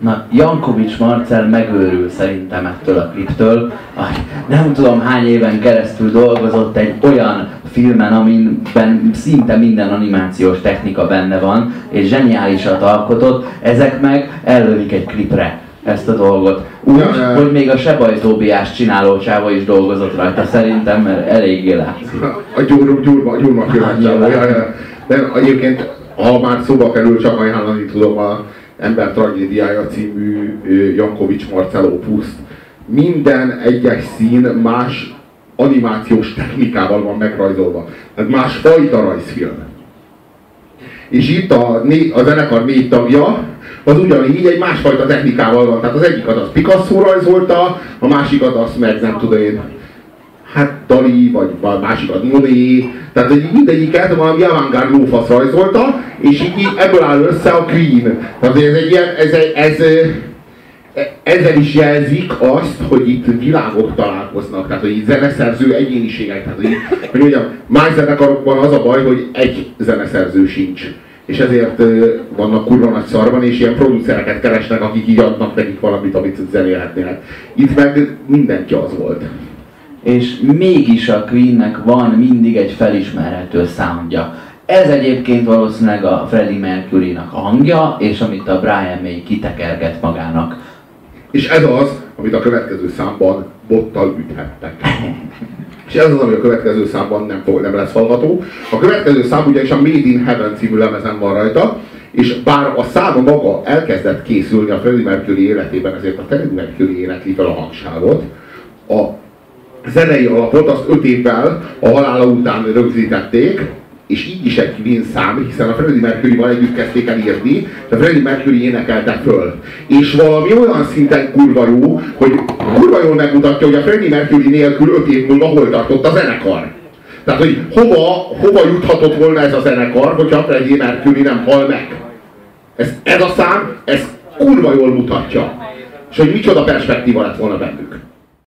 Na, Jankovics Marcel megőrül szerintem ettől a kliptől. Nem tudom hány éven keresztül dolgozott egy olyan filmen, amiben szinte minden animációs technika benne van, és zseniálisat alkotott, ezek meg ellövik egy klipre ezt a dolgot. Úgy, ja, ja. hogy még a Sebaj Tóbiás csináló csáva is dolgozott rajta szerintem, mert eléggé látszik. A gyúr, gyúrma, gyúrma ja, ja. De egyébként, ha már szóba kerül, csak ajánlani tudom a Ember tragédiája című Jankovics Marcel opuszt. Minden egyes szín más animációs technikával van megrajzolva. Tehát másfajta rajzfilm. És itt a, a zenekar négy tagja, az ugyanígy egy másfajta technikával van. Tehát az egyikat az Picasso rajzolta, a másikat az meg nem tudom én, hát Dali, vagy másikat Monet, tehát hogy mindegyiket valami avantgárd lófasz rajzolta, és így ebből áll össze a Queen. Tehát ez egy ilyen, ez, ez, ezzel is jelzik azt, hogy itt világok találkoznak, tehát hogy itt zeneszerző egyéniségek, tehát hogy, hogy mondjam, más zenekarokban az a baj, hogy egy zeneszerző sincs és ezért vannak kurva nagy szarban, és ilyen producereket keresnek, akik így adnak nekik valamit, amit zenélhetnének. Itt meg mindenki az volt. És mégis a Queennek van mindig egy felismerhető soundja. Ez egyébként valószínűleg a Freddie Mercury-nak a hangja, és amit a Brian May kitekerget magának. És ez az, amit a következő számban bottal üthettek. És ez az, ami a következő számban nem, fog, nem lesz hallható. A következő szám ugyanis a Made in Heaven című lemezen van rajta, és bár a szám maga elkezdett készülni a Freddie Mercury életében, ezért a Freddie Mercury énekli fel a hangságot, a zenei alapot azt öt évvel a halála után rögzítették, és így is egy Queen szám, hiszen a Freddie Mercury-val együtt kezdték el írni, de Freddie Mercury énekelte föl. És valami olyan szinten kurva jó, hogy kurva jól megmutatja, hogy a Freddie Mercury nélkül öt év múlva hol tartott a zenekar. Tehát, hogy hova, hova juthatott volna ez a zenekar, hogyha a Freddie Mercury nem hal meg. Ez, ez a szám, ez kurva jól mutatja. És hogy micsoda perspektíva lett volna bennük.